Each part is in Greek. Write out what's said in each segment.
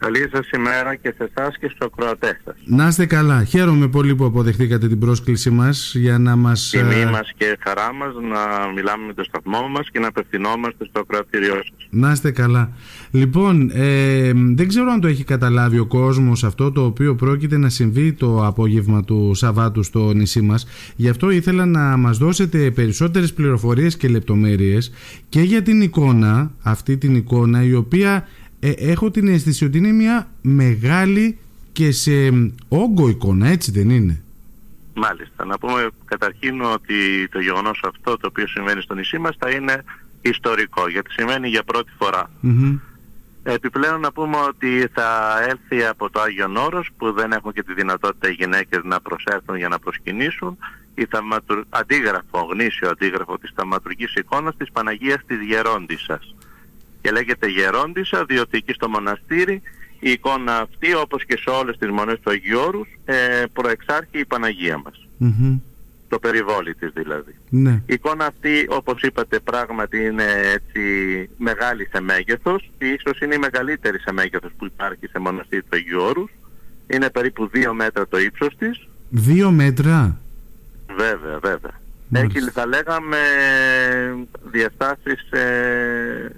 Καλή σας ημέρα και σε εσάς και στους ακροατές σας. Να είστε καλά. Χαίρομαι πολύ που αποδεχτήκατε την πρόσκληση μας για να μας... Τιμή ε, μας και χαρά μας να μιλάμε με το σταθμό μας και να απευθυνόμαστε στο ακροατήριό σας. Να είστε καλά. Λοιπόν, ε, δεν ξέρω αν το έχει καταλάβει ο κόσμος αυτό το οποίο πρόκειται να συμβεί το απόγευμα του Σαββάτου στο νησί μας. Γι' αυτό ήθελα να μας δώσετε περισσότερες πληροφορίες και λεπτομέρειες και για την εικόνα, αυτή την εικόνα η οποία ε, έχω την αίσθηση ότι είναι μια μεγάλη και σε όγκο εικόνα, έτσι δεν είναι; Μάλιστα. Να πούμε καταρχήν ότι το γεγονός αυτό το οποίο συμβαίνει στο νησί μας θα είναι ιστορικό γιατί συμβαίνει για πρώτη φορά. Μμμ. Επιπλέον να πούμε ότι θα έλθει από το Άγιον Όρος που δεν έχουν και τη δυνατότητα οι γυναίκες να προσέλθουν για να προσκυνήσουν η θαυματου... αντίγραφο, γνήσιο αντίγραφο της θαυματουργής εικόνας της Παναγίας της Γερόντισσας. Και λέγεται Γερόντισσα διότι εκεί στο μοναστήρι η εικόνα αυτή όπως και σε όλες τις μονές του Αγίου Όρους ε, προεξάρχει η Παναγία μας. Μμμ. Το περιβόλι της δηλαδή. Ναι. Η εικόνα αυτή, όπως είπατε, πράγματι είναι έτσι μεγάλη σε μέγεθος. Ίσως είναι η μεγαλύτερη σε μέγεθος που υπάρχει σε μοναστήρι του Αγίου Όρους. Είναι περίπου 2 μέτρα το ύψος της. Δύο μέτρα. Βέβαια, βέβαια. Μάλιστα. Έχει, θα λέγαμε, διαστάσεις ε,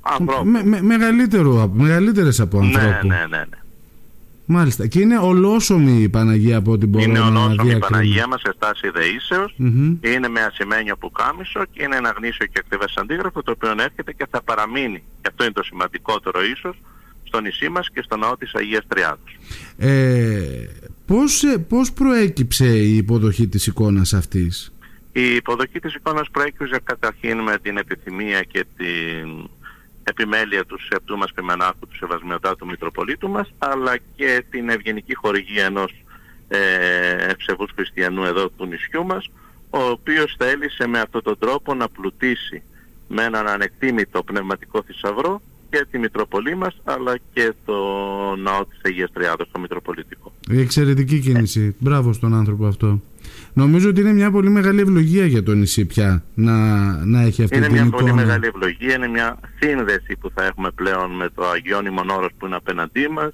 ανθρώπου. Με, με, μεγαλύτερο, μεγαλύτερες από ναι, ανθρώπου. ναι, ναι, ναι. Μάλιστα. Και είναι ολόσωμη η Παναγία από ό,τι μπορώ Είναι να ολόσωμη η διακρίνω. Παναγία μας σε στάση δεήσεως. Μμμ. Είναι με ασημένιο που κάμισο και είναι ένα γνήσιο και ακριβές αντίγραφο το οποίο έρχεται και θα παραμείνει. Και αυτό είναι το σημαντικότερο ίσως στο νησί μας και στο ναό της Αγίας Τριάδος. Ε, πώς, ε, πώς προέκυψε η υποδοχή της εικόνας αυτής; Η υποδοχή της εικόνας προέκυψε καταρχήν με την επιθυμία και την επιμέλεια του Σεπτού μας Πιμενάκου του Σεβασμιωτάτου Μητροπολίτου μας αλλά και την ευγενική χορηγία ενός ε, ευσεβούς χριστιανού εδώ του νησιού μας ο οποίος θέλησε με αυτόν τον τρόπο να πλουτίσει με έναν ανεκτήμητο πνευματικό θησαυρό και τη Μητροπολή μας αλλά και το ναό της Αγίας Τριάδος, το Μητροπολιτικό. Εξαιρετική κίνηση. Μπράβο στον άνθρωπο αυτό. Νομίζω ότι είναι μια πολύ μεγάλη ευλογία για το νησί πια να, να έχει αυτή Είναι την μια εικόνα. πολύ μεγάλη ευλογία, είναι μια σύνδεση που θα έχουμε πλέον με το Αγιώνι Μονόρος που είναι απέναντί μας.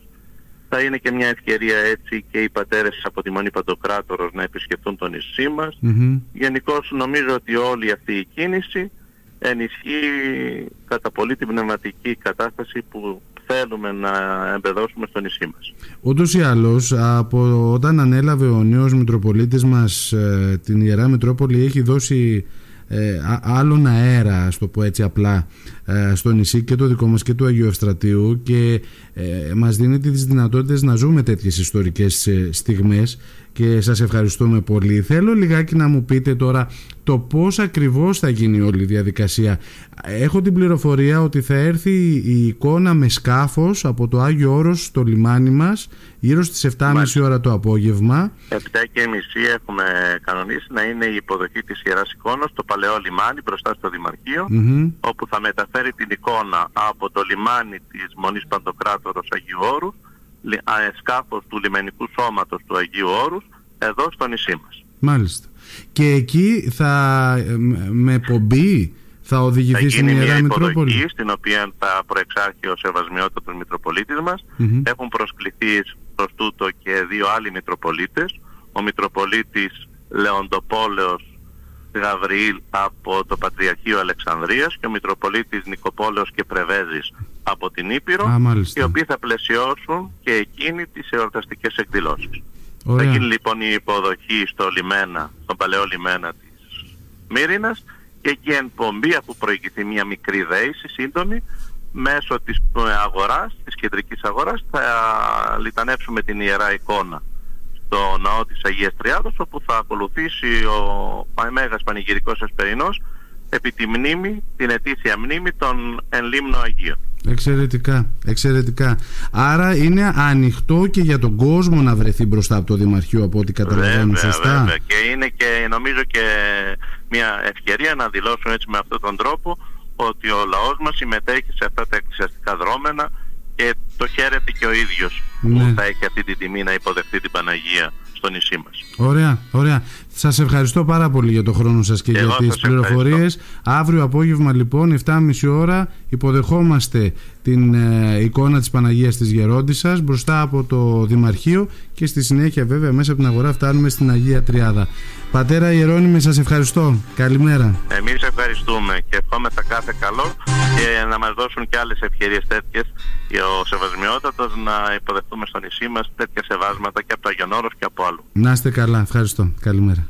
Θα είναι και μια ευκαιρία έτσι και οι πατέρες από τη Μονή Παντοκράτορος να επισκεφτούν το νησί μας. Μμμ. Γενικώς νομίζω ότι όλη αυτή η κίνηση ενισχύει κατά πολύ την πνευματική κατάσταση που θέλουμε να εμπεδώσουμε στο νησί μας. Ούτως ή άλλως, από όταν ανέλαβε ο νέος Μητροπολίτης μας ε, την Ιερά Μητρόπολη έχει δώσει ε, α- άλλον αέρα, ας το πω έτσι απλά, ε, στο νησί και το δικό μας και του Αγίου Ευστρατείου και ε, μας δίνει τις δυνατότητες να ζούμε τέτοιες ιστορικές ε, στιγμές και σας ευχαριστούμε πολύ. Θέλω λιγάκι να μου πείτε τώρα το πώς ακριβώς θα γίνει όλη η διαδικασία. Έχω την πληροφορία ότι θα έρθει η εικόνα με σκάφος από το Άγιο Όρος στο λιμάνι μας γύρω στις 7.30 Μάλιστα. ώρα το απόγευμα. 7 και μισή έχουμε κανονίσει να είναι η υποδοχή της Ιεράς Εικόνας στο Παλαιό Λιμάνι μπροστά στο Δημαρχείο Μμμ. όπου θα μεταφέρει την εικόνα από το λιμάνι της Μονής Παντοκράτορος Αγίου Όρους λι- α, ε, σκάφος του λιμενικού σώματος του Αγίου Όρους εδώ στο νησί μας. Μάλιστα. Και εκεί θα ε, με- με πομπή θα Θα οδηγηθεί στην γίνει μια Ιερά υποδοχή Μητρόπολη. στην οποία θα προεξάρχει ο Σεβασμιότατος Μητροπολίτης μας. Μμμ. Έχουν προσκληθεί προς τούτο και δύο άλλοι Μητροπολίτες. Ο Μητροπολίτης Λεοντοπόλεως Γαβριήλ από το Πατριαρχείο Αλεξανδρίας και ο Μητροπολίτης Νικοπόλεως και Πρεβέζης από την Ήπειρο Α, μάλιστα. οι οποίοι θα πλαισιώσουν και εκείνοι τις εορταστικές εκδηλώσεις. Θα Ωραία. γίνει λοιπόν η υποδοχή στο λιμένα, στον παλαιό λιμένα της Μύρινας και εκεί εν πομπή αφού προηγηθεί μια μικρή δέηση σύντομη μέσω της ε, αγοράς, της κεντρικής αγοράς θα λιτανεύσουμε την Ιερά Εικόνα στο ναό της Αγίας Τριάδος όπου θα ακολουθήσει ο Πα- Μέγας Πανηγυρικός Ασπερινός επί τη μνήμη, την ετήσια μνήμη των εν λίμνο Αγίων. Εξαιρετικά, εξαιρετικά. Άρα είναι ανοιχτό και για τον κόσμο να βρεθεί μπροστά από το Δημαρχείο από ό,τι καταλαβαίνω Βέβαια, σωστά; βέβαια. Και είναι και νομίζω και μια ευκαιρία να δηλώσουν έτσι με αυτόν τον τρόπο ότι ο λαός μας συμμετέχει σε αυτά τα εκκλησιαστικά δρόμενα και το χαίρεται και ο ίδιος Ναι. που θα έχει αυτή την τιμή να υποδεχτεί την Παναγία στο νησί μας. Ωραία, ωραία. Σας ευχαριστώ πάρα πολύ για το χρόνο σας και για τις πληροφορίες. Αύριο απόγευμα λοιπόν, 7.30 ώρα, υποδεχόμαστε την ε, εικόνα της Παναγίας της Γερόντισσας μπροστά από το Δημαρχείο και στη συνέχεια βέβαια μέσα από την αγορά φτάνουμε στην Αγία Τριάδα. Πατέρα Ιερώνημη, σας ευχαριστώ. Καλημέρα. Εμείς ευχαριστούμε και ευχόμεθα κάθε καλό και να μας δώσουν και άλλες ευκαιρίες τέτοιες για ο Σεβασμιότατος να υποδεχτούμε στο νησί μας τέτοια σεβάσματα και από το Αγιονόρος και από αλλού. Να είστε καλά. Ευχαριστώ. Καλημέρα.